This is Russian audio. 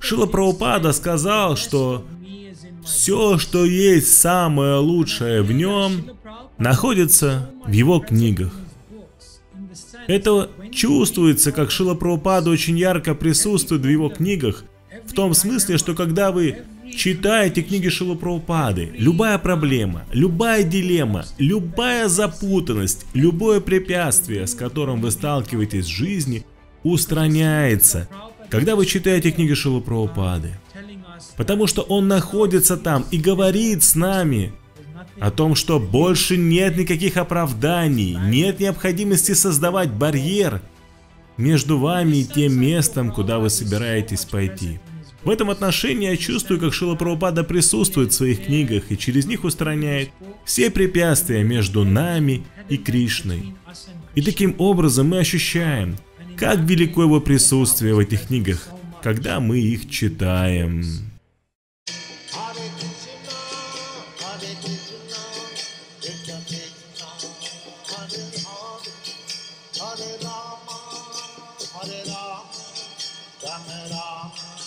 Шила Прабхупада сказал, что все, что есть самое лучшее в нем, находится в его книгах. Это чувствуется, как Шила Прабхупада очень ярко присутствует в его книгах, в том смысле, что когда вы читаете книги Шила Прабхупады, любая проблема, любая дилемма, любая запутанность, любое препятствие, с которым вы сталкиваетесь в жизни, устраняется, когда вы читаете книги Прабхупады. Потому что он находится там и говорит с нами о том, что больше нет никаких оправданий, нет необходимости создавать барьер между вами и тем местом, куда вы собираетесь пойти. В этом отношении я чувствую, как Шила присутствует в своих книгах и через них устраняет все препятствия между нами и Кришной. И таким образом мы ощущаем, как велико его присутствие в этих книгах, когда мы их читаем. Hare Rama, Rama Rama, Hare Hare.